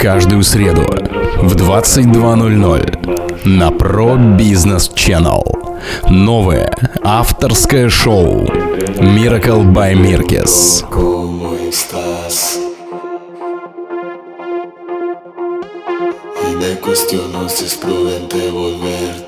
Каждую среду в 22.00 на Pro Business Channel. Новое авторское шоу Miracle by Mirkes. Y me cuestiono si es prudente volverte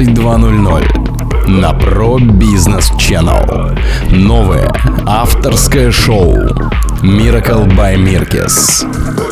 22.00 на Pro Business Channel. Новое авторское шоу Miracle by Mirkes.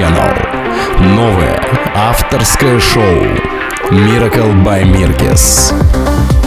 Channel. Новое авторское шоу Miracle by Mirkes.